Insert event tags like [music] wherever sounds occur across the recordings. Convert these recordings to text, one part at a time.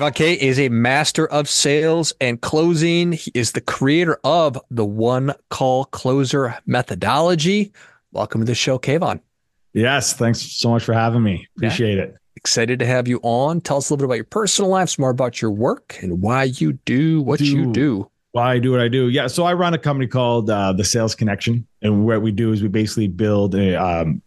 Kayvon Kay is a master of sales and closing. He is the creator of the one call closer methodology. Welcome to the show, Kayvon. Yes, thanks so much for having me. Appreciate yeah. it. Excited to have you on. Tell us a little bit about your personal life, some more about your work, and why you do what do, you do. Why I do what I do. Yeah, so I run a company called uh, the Sales Connection, and what we do is we basically build a um,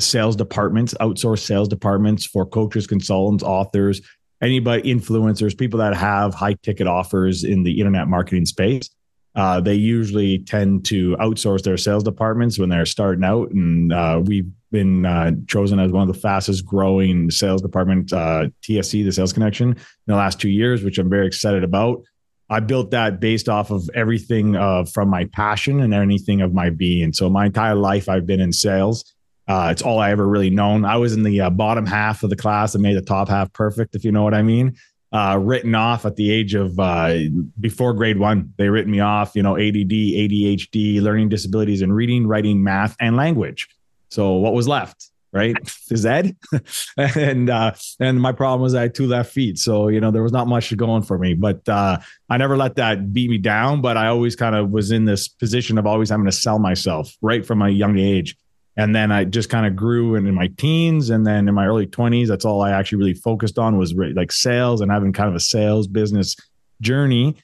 sales departments, outsource sales departments for coaches, consultants, authors, anybody, influencers, people that have high ticket offers in the internet marketing space. Uh, they usually tend to outsource their sales departments when they're starting out, and uh, we've been uh, chosen as one of the fastest growing sales department, uh, TSC, the Sales Connection, in the last two years, which I'm very excited about. I built that based off of everything uh, from my passion and anything of my being. So my entire life, I've been in sales. Uh, it's all I ever really known. I was in the uh, bottom half of the class and made the top half perfect, if you know what I mean. Uh, written off at the age of uh, before grade one. They written me off, you know, ADD, ADHD, learning disabilities in reading, writing, math, and language. So what was left? Right, [laughs] Z, [laughs] and uh, and my problem was I had two left feet, so you know there was not much going for me. But uh, I never let that beat me down. But I always kind of was in this position of always having to sell myself right from a young age and then I just kind of grew in, in my teens and then in my early 20s that's all I actually really focused on was re- like sales and having kind of a sales business journey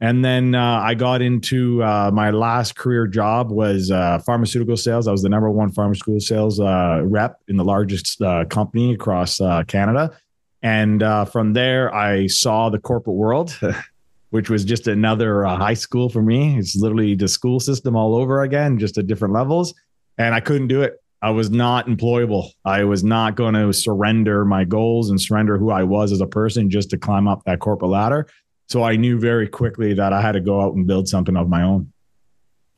and then uh, I got into uh, my last career job was uh, pharmaceutical sales. I was the number one pharmaceutical sales uh, rep in the largest uh, company across uh, Canada. And from there, I saw the corporate world, [laughs] which was just another high school for me. It's literally the school system all over again, just at different levels and I couldn't do it. I was not employable. I was not going to surrender my goals and surrender who I was as a person just to climb up that corporate ladder. So I knew very quickly that I had to go out and build something of my own.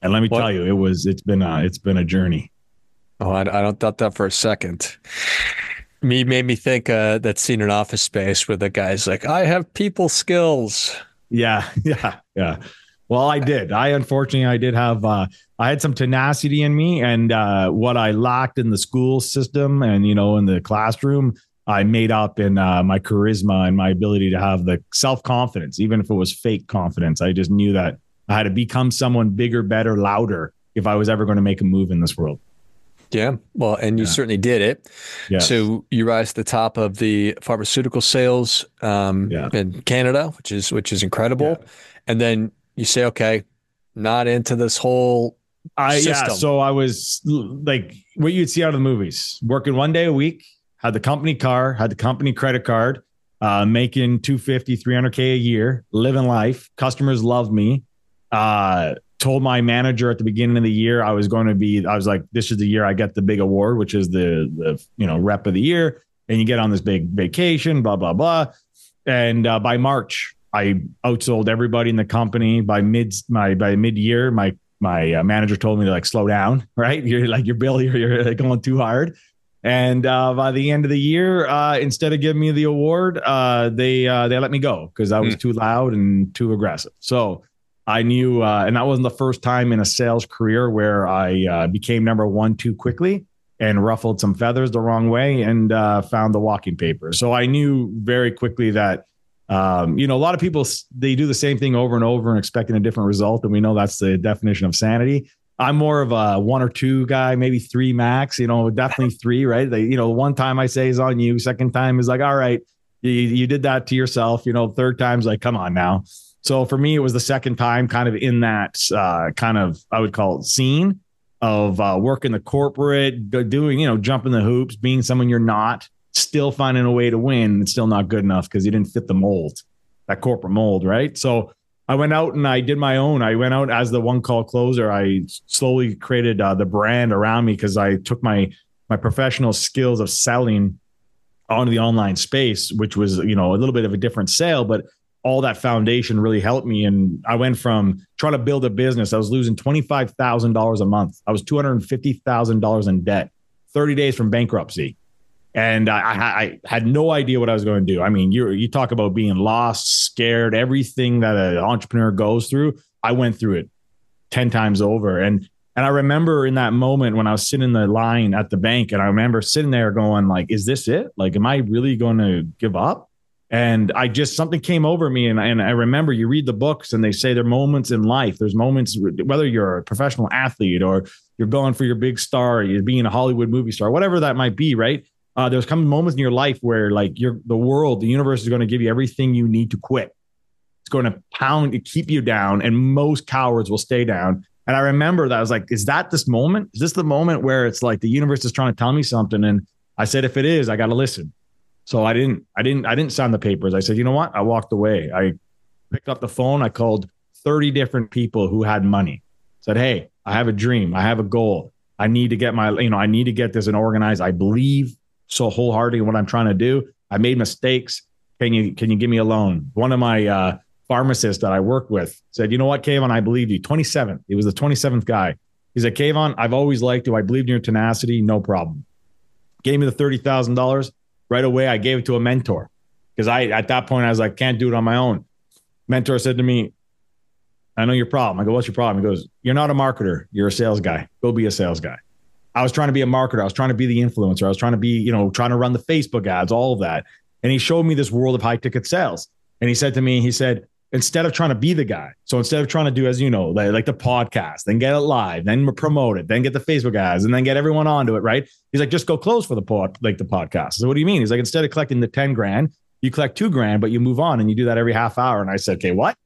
And let me what? tell you, it was it's been a it's been a journey. Oh, I, I don't doubt that for a second. Me made me think uh, that scene in Office Space where the guy's like, "I have people skills." Yeah, [laughs] yeah, yeah. Well, I did. I unfortunately I did have uh, I had some tenacity in me, and uh, what I lacked in the school system and you know in the classroom, I made up in uh, my charisma and my ability to have the self confidence, even if it was fake confidence. I just knew that I had to become someone bigger, better, louder if I was ever going to make a move in this world. Yeah, well, and you yeah. certainly did it. Yes. So you rise to the top of the pharmaceutical sales um, yeah. in Canada, which is which is incredible. Yeah. And then you say, okay, not into this whole I system. yeah. So I was like what you'd see out of the movies, working one day a week, had the company car, had the company credit card, uh, making 250, 300 K a year, living life. Customers loved me. Uh, told my manager at the beginning of the year I was going to be, I was like, this is the year I get the big award, which is the, the you know, rep of the year. And you get on this big vacation, blah, blah, blah. And uh, by March, I outsold everybody in the company by mid my by mid year. My my uh, manager told me to like slow down, [laughs] right? You're like you're Bill, you're, you're going too hard. And uh, by the end of the year, uh, instead of giving me the award, uh, they uh, they let me go because I was mm. too loud and too aggressive. So I knew, uh, and that wasn't the first time in a sales career where I became number one too quickly and ruffled some feathers the wrong way and found the walking paper. So I knew very quickly that um, you know, a lot of people they do the same thing over and over and expecting a different result, and we know that's the definition of sanity. I'm more of a one or two guy, maybe three max. You know, definitely [laughs] three. Right? They, you know, one time I say is on you. Second time is like, all right, you, you did that to yourself. You know, third time's like, come on now. So for me, it was the second time, kind of in that uh, kind of I would call it scene of uh, working the corporate, doing you know, jumping the hoops, being someone you're not still finding a way to win. It's still not good enough because he didn't fit the mold, that corporate mold, right? So I went out and I did my own. I went out as the one call closer. I slowly created uh, the brand around me because I took my my professional skills of selling onto the online space, which was you know a little bit of a different sale, but all that foundation really helped me. And I went from trying to build a business. I was losing twenty five thousand dollars a month. I was two hundred fifty thousand dollars in debt. Thirty days from bankruptcy and I, I, had no idea what I was going to do. I mean, you you talk about being lost, scared, everything that an entrepreneur goes through. I went through it ten times over, and and I remember in that moment when I was sitting in the line at the bank, and I remember sitting there going, like, "Is this it? Like, am I really going to give up?" And I just something came over me, and, and I remember you read the books and they say there are moments in life. There's moments whether you're a professional athlete or you're going for your big star, you're being a Hollywood movie star, whatever that might be, right? Uh, there's coming moments in your life where like you're the world, the universe is going to give you everything you need to quit. It's going to pound to keep you down, and most cowards will stay down. And I remember that I was like, is that this moment? Is this the moment where it's like the universe is trying to tell me something? And I said, if it is, I got to listen. So I didn't, I didn't, I didn't sign the papers. I said, you know what? I walked away. I picked up the phone. I called 30 different people who had money. Said, hey, I have a dream. I have a goal. I need to get my, you know, I need to get this and organized. I believe so wholeheartedly in what I'm trying to do. I made mistakes. Can you, can you give me a loan? One of my uh, pharmacists that I worked with said, you know what, Kayvon, I believe you. 27th. He was the 27th guy. He said, Kayvon, I've always liked you. I believed in your tenacity. No problem. Gave me the $30,000 right away I gave it to a mentor because I at that point I was like, can't do it on my own. Mentor said to me, I know your problem. I go, what's your problem? He goes, You're not a marketer, you're a sales guy. Go be a sales guy. I was trying to be a marketer. I was trying to be the influencer. I was trying to be, you know, trying to run the Facebook ads, all of that. And he showed me this world of high ticket sales. And he said to me, he said, instead of trying to be the guy. So instead of trying to do, as you know, like, like, the podcast, then get it live, then promote it, then get the Facebook ads, and then get everyone onto it, right? He's like, just go close for the pod, like the podcast. So what do you mean? He's like, instead of collecting the 10 grand, you collect two grand, but you move on and you do that every half hour. And I said, okay, what?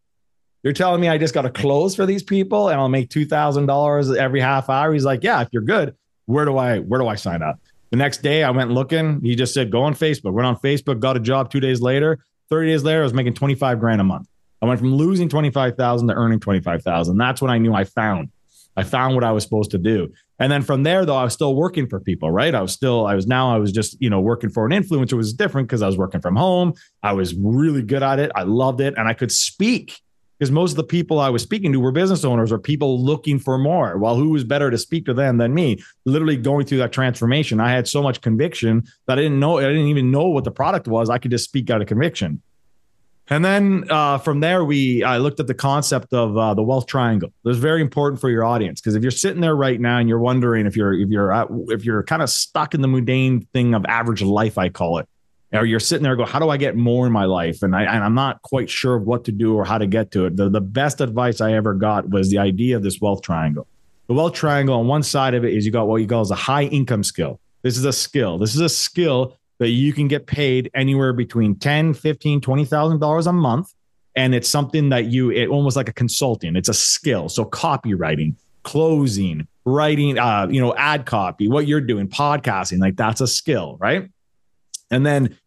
You're telling me I just got to close for these people and I'll make $2,000 every half hour? He's like, yeah, if you're good, where do I, where do I sign up? The next day I went looking. He just said, go on Facebook. Went on Facebook, got a job two days later. 30 days later, I was making 25 grand a month. I went from losing 25,000 to earning 25,000. That's when I knew I found. I found what I was supposed to do. And then from there though, I was still working for people, right? I was still I was now I was just, you know, working for an influencer it was different because I was working from home. I was really good at it. I loved it and I could speak because most of the people I was speaking to were business owners or people looking for more. Well, who was better to speak to them than me? Literally going through that transformation. I had so much conviction that I didn't know, I didn't even know what the product was. I could just speak out of conviction. And then uh, from there, we I looked at the concept of uh, the wealth triangle. It's very important for your audience because if you're sitting there right now and you're wondering if you're if you're at, if you're kind of stuck in the mundane thing of average life, I call it, or you're sitting there go, how do I get more in my life? And I and I'm not quite sure what to do or how to get to it. The the best advice I ever got was the idea of this wealth triangle. The wealth triangle on one side of it is you got what you call as a high income skill. This is a skill. This is a skill that you can get paid anywhere between 10, 15, 20,000 dollars a month and it's something that you it almost like a consulting. It's a skill. So copywriting, closing, writing uh you know ad copy, what you're doing, podcasting, like that's a skill, right? And then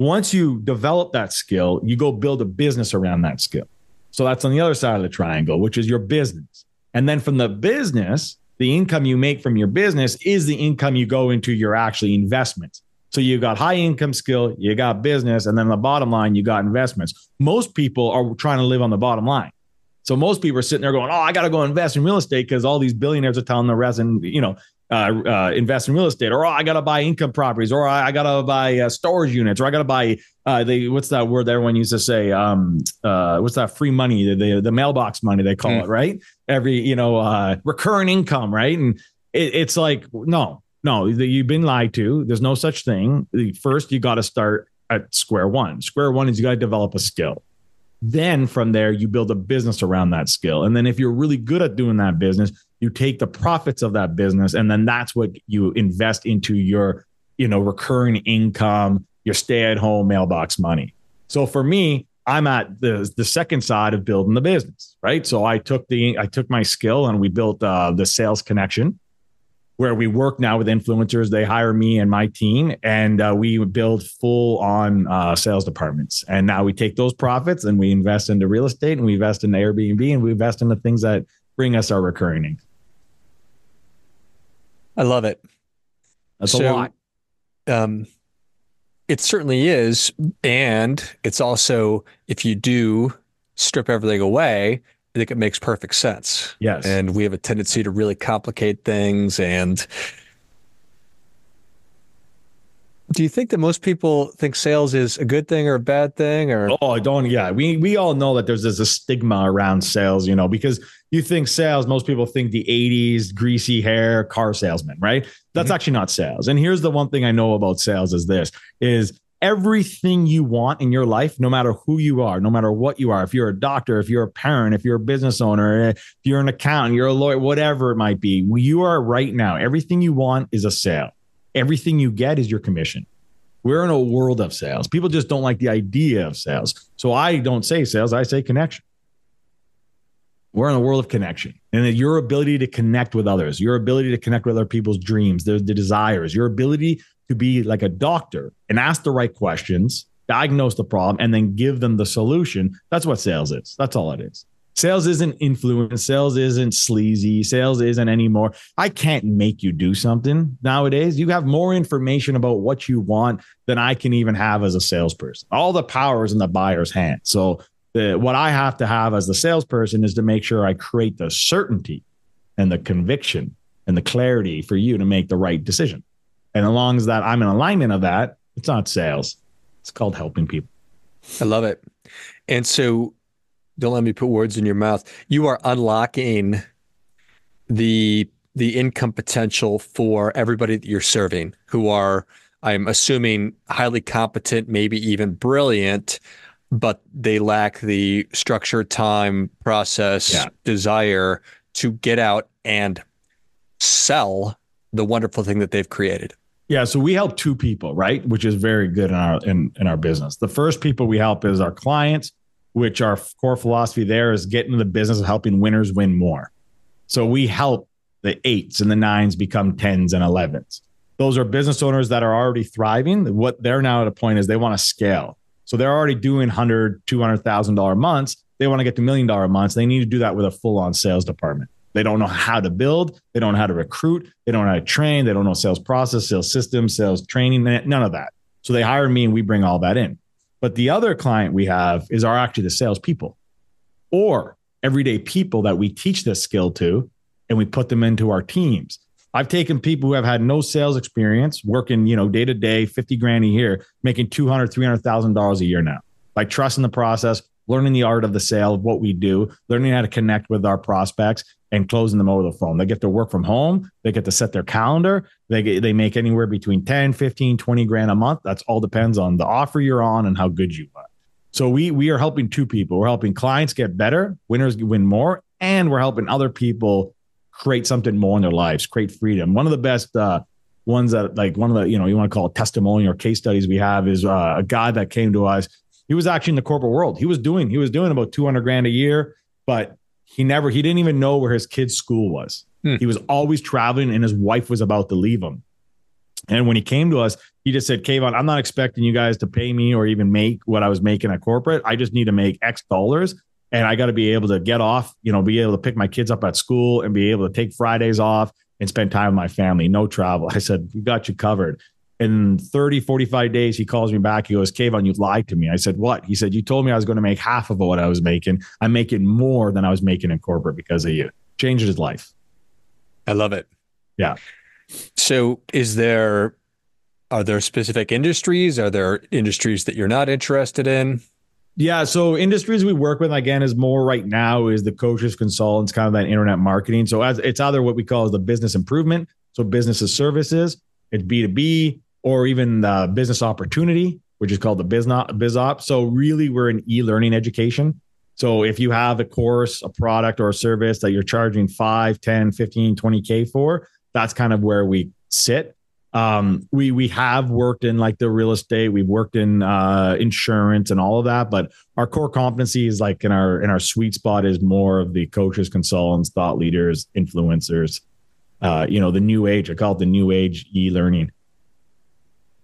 once you develop that skill, you go build a business around that skill. So that's on the other side of the triangle, which is your business. And then from the business, the income you make from your business is the income you go into your actually investments. So you got high income skill, you got business, and then the bottom line, you got investments. Most people are trying to live on the bottom line. So most people are sitting there going, "Oh, I got to go invest in real estate because all these billionaires are telling the rest, and you know, uh, uh, invest in real estate, or oh, I got to buy income properties, or I, I got to buy uh, storage units, or I got to buy uh, the what's that word that everyone used to say? Um, uh, what's that free money? The, the, the mailbox money they call mm. it, right? Every you know, uh, recurring income, right? And it, it's like no, no, you've been lied to. There's no such thing. First, you got to start at square one. Square one is you got to develop a skill. Then from there, you build a business around that skill. And then if you're really good at doing that business, you take the profits of that business, and then that's what you invest into your, you know, recurring income, your stay-at-home mailbox money. So for me, I'm at the the second side of building the business, right? So I took the I took my skill and we built uh, the sales connection where we work now with influencers. They hire me and my team, and uh, we build full on uh, sales departments. And now we take those profits and we invest into real estate and we invest in Airbnb and we invest in the things that bring us our recurring income. I love it. That's so, a lot. Um, it certainly is. And it's also, if you do strip everything away, I think it makes perfect sense. Yes. And we have a tendency to really complicate things. And do you think that most people think sales is a good thing or a bad thing or oh I don't yeah we we all know that there's, there's a stigma around sales you know because you think sales most people think the 80s greasy hair car salesman right that's mm-hmm. actually not sales and here's the one thing i know about sales is this is everything you want in your life, no matter who you are, no matter what you are. If you're a doctor, if you're a parent, if you're a business owner, if you're an accountant, you're a lawyer, whatever it might be, you are right now. Everything you want is a sale. Everything you get is your commission. We're in a world of sales. People just don't like the idea of sales. So I don't say sales, I say connection. We're in a world of connection and your ability to connect with others, your ability to connect with other people's dreams, their, the desires, your ability to be like a doctor and ask the right questions, diagnose the problem, and then give them the solution. That's what sales is. That's all it is. Sales isn't influence. Sales isn't sleazy. Sales isn't anymore. I can't make you do something nowadays. You have more information about what you want than I can even have as a salesperson. All the power is in the buyer's hand. So the, what I have to have as the salesperson is to make sure I create the certainty and the conviction and the clarity for you to make the right decision. And as long as that I'm in alignment of that, it's not sales. It's called helping people. I love it. And so don't let me put words in your mouth. You are unlocking the the income potential for everybody that you're serving who are I'm assuming highly competent, maybe even brilliant, but they lack the structure, time, process, yeah. desire to get out and sell the wonderful thing that they've created. Yeah, so we help two people, right? Which is very good in our in, in our business. The first people we help is our clients, which our core philosophy there is get into the business of helping winners win more. So we help the eights and the nines become tens and elevens. Those are business owners that are already thriving. What they're now at a point is they want to scale. So they're already doing hundred, two hundred thousand dollar months. They want to get to million dollar months. They need to do that with a full on sales department. They don't know how to build. They don't know how to recruit. They don't know how to train. They don't know sales process, sales systems, sales training, none of that. So they hire me and we bring all that in. But the other client we have is our actually the salespeople or everyday people that we teach this skill to and we put them into our teams. I've taken people who have had no sales experience working, you know, day to day, 50 grand a year, making 200, $300,000 a year now by trusting the process, learning the art of the sale of what we do, learning how to connect with our prospects and closing them over the phone. They get to work from home. They get to set their calendar. They get, they make anywhere between 10, 15, 20 grand a month. That's all depends on the offer you're on and how good you are. So we we are helping two people. We're helping clients get better, winners win more, and we're helping other people create something more in their lives, create freedom. One of the best uh, ones that like one of the, you know, you want to call it testimonial or case studies we have is uh, a guy that came to us he was actually in the corporate world. He was doing he was doing about 200 grand a year, but he never he didn't even know where his kid's school was. Hmm. He was always traveling and his wife was about to leave him. And when he came to us, he just said, Kayvon, I'm not expecting you guys to pay me or even make what I was making at corporate. I just need to make X dollars. And I got to be able to get off, you know, be able to pick my kids up at school and be able to take Fridays off and spend time with my family, no travel. I said, We got you covered in 30, 45 days, he calls me back. He goes, Kayvon, you lied to me. I said, What? He said, You told me I was going to make half of what I was making. I'm making more than I was making in corporate because of you. Changed his life. I love it. Yeah. So, is there, are there specific industries? Are there industries that you're not interested in? Yeah. So, industries we work with, again, is more right now is the coaches, consultants, kind of that internet marketing. So, as it's either what we call the business improvement. So, businesses services, it's B2B, or even the business opportunity, which is called the biz op. So really, we're in e-learning education. So if you have a course, a product, or a service that you're charging 5, 10, 15, 20K for, that's kind of where we sit. Um, we we have worked in like the real estate, we've worked in uh, insurance and all of that, but our core competency is like in our in our sweet spot is more of the coaches, consultants, thought leaders, influencers, uh, you know, the new age. I call it the new age e-learning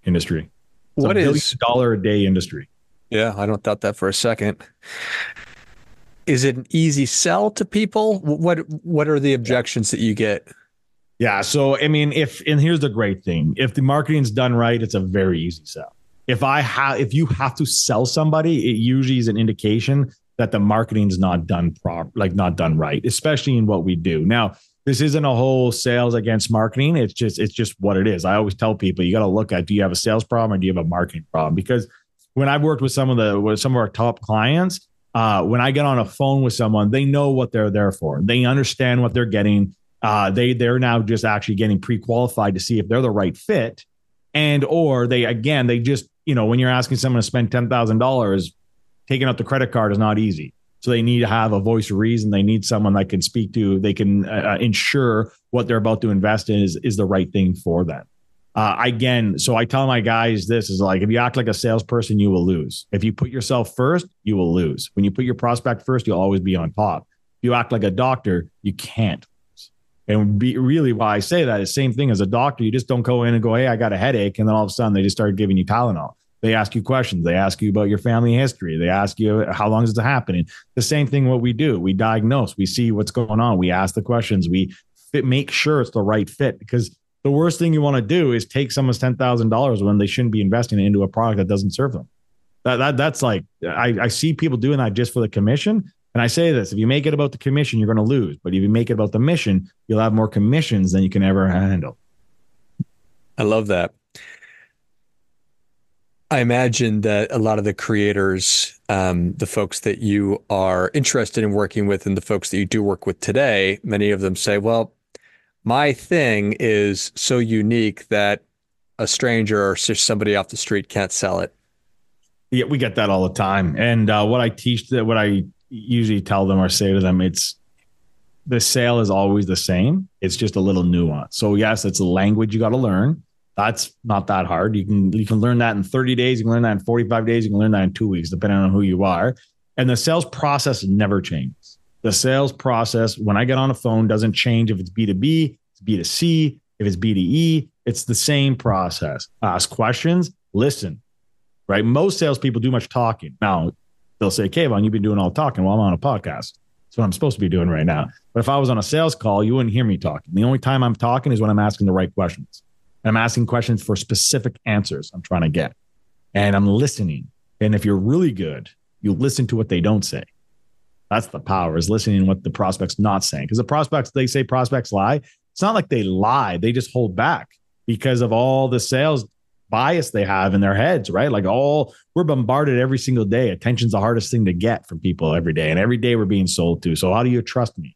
industry. It's what is dollar a day industry? Yeah, I don't doubt that for a second. Is it an easy sell to people? What What are the objections that you get? Yeah, so I mean, if and here's the great thing: if the marketing's done right, it's a very easy sell. If I have, if you have to sell somebody, it usually is an indication that the marketing's not done prop, like not done right, especially in what we do. Now, this isn't a whole sales against marketing. It's just it's just what it is. I always tell people you got to look at do you have a sales problem or do you have a marketing problem? Because when I've worked with some of the with some of our top clients, uh, when I get on a phone with someone, they know what they're there for. They understand what they're getting. Uh, they they're now just actually getting pre-qualified to see if they're the right fit, and or they again they just you know, when you're asking someone to spend $10,000, taking out the credit card is not easy. So they need to have a voice of reason. They need someone that can speak to, they can uh, uh, ensure what they're about to invest in is, is the right thing for them. Uh, again, so I tell my guys this is like if you act like a salesperson, you will lose. If you put yourself first, you will lose. When you put your prospect first, you'll always be on top. If you act like a doctor, you can't. And be, really, why I say that is same thing as a doctor. You just don't go in and go, "Hey, I got a headache," and then all of a sudden they just start giving you Tylenol. They ask you questions. They ask you about your family history. They ask you how long is it happening. The same thing. What we do, we diagnose. We see what's going on. We ask the questions. We fit, make sure it's the right fit because the worst thing you want to do is take someone's ten thousand dollars when they shouldn't be investing into a product that doesn't serve them. That, that that's like I, I see people doing that just for the commission. And I say this: if you make it about the commission, you're going to lose. But if you make it about the mission, you'll have more commissions than you can ever handle. I love that. I imagine that a lot of the creators, um, the folks that you are interested in working with, and the folks that you do work with today, many of them say, "Well, my thing is so unique that a stranger or somebody off the street can't sell it. Yeah, we get that all the time. And uh, what I teach, that what I usually tell them or say to them, it's the sale is always the same. It's just a little nuance. So yes, it's a language you got to learn. That's not that hard. You can you can learn that in 30 days. You can learn that in 45 days. You can learn that in two weeks, depending on who you are. And the sales process never changes. The sales process, when I get on a phone, doesn't change if it's B2B, it's B2C, if it's B2E, it's the same process. Ask questions, listen, right? Most salespeople do much talking. Now, they'll say, Kayvon, you've been doing all the talking while I'm on a podcast. That's what I'm supposed to be doing right now. But if I was on a sales call, you wouldn't hear me talking. The only time I'm talking is when I'm asking the right questions. And I'm asking questions for specific answers I'm trying to get. And I'm listening. And if you're really good, you listen to what they don't say. That's the power is listening to what the prospect's not saying. Because the prospects, they say prospects lie. It's not like they lie, they just hold back because of all the sales bias they have in their heads, right? Like all we're bombarded every single day. Attention's the hardest thing to get from people every day. And every day we're being sold to. So how do you trust me?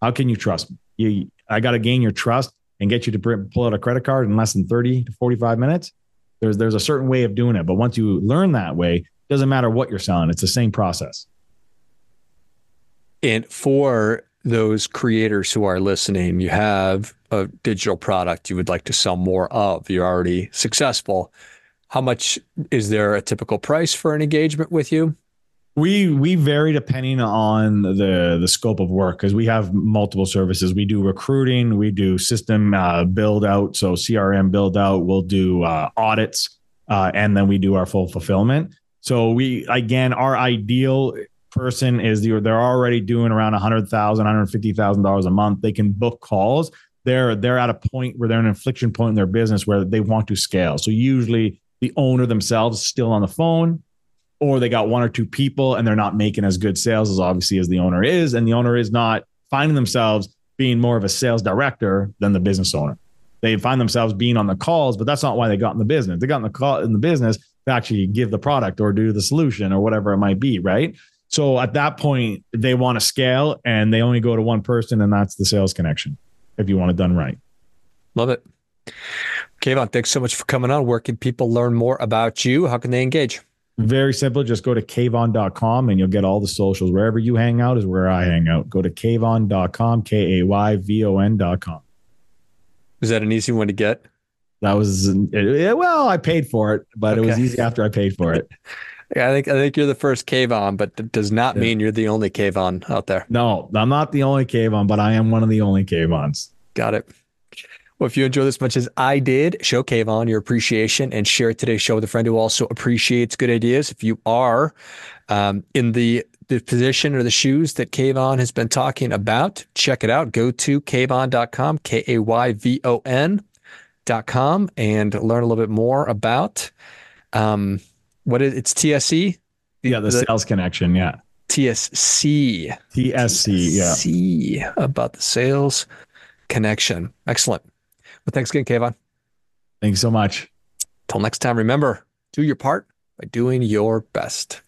How can you trust me? You, I got to gain your trust and get you to pull out a credit card in less than 30 to 45 minutes. There's there's a certain way of doing it. But once you learn that way, it doesn't matter what you're selling. It's the same process. And for those creators who are listening, you have a digital product you would like to sell more of. You're already successful. How much is there a typical price for an engagement with you? We we vary depending on the the scope of work because we have multiple services. We do recruiting, we do system uh, build out, so CRM build out. We'll do uh, audits, uh, and then we do our full fulfillment. So we again, our ideal person is they're, they're already doing around a hundred thousand, hundred fifty thousand dollars a month. They can book calls. They're they're at a point where they're an inflection point in their business where they want to scale. So usually the owner themselves is still on the phone, or they got one or two people and they're not making as good sales as obviously as the owner is, and the owner is not finding themselves being more of a sales director than the business owner. They find themselves being on the calls, but that's not why they got in the business. They got in the call in the business to actually give the product or do the solution or whatever it might be, right? So at that point, they want to scale and they only go to one person, and that's the sales connection if you want it done right. Love it. Kayvon, thanks so much for coming on. Where can people learn more about you? How can they engage? Very simple. Just go to kayvon.com and you'll get all the socials. Wherever you hang out is where I hang out. Go to kayvon.com, K A Y V O N.com. Is that an easy one to get? That was, well, I paid for it, but okay. it was easy after I paid for it. [laughs] I think I think you're the first Kayvon, but it does not yeah. mean you're the only Kayvon out there. No, I'm not the only Kayvon, but I am one of the only Kayvons. Got it. Well, if you enjoy this much as I did, show Kayvon your appreciation and share today's show with a friend who also appreciates good ideas. If you are um, in the the position or the shoes that Kayvon has been talking about, check it out. Go to kayvon.com, K A Y V O N.com, and learn a little bit more about um, what is it's TSC? Yeah, the, the sales connection. Yeah. TSC. TSC. Yeah. TSC about the sales connection. Excellent. Well, thanks again, Kayvon. Thanks so much. Till next time, remember, do your part by doing your best.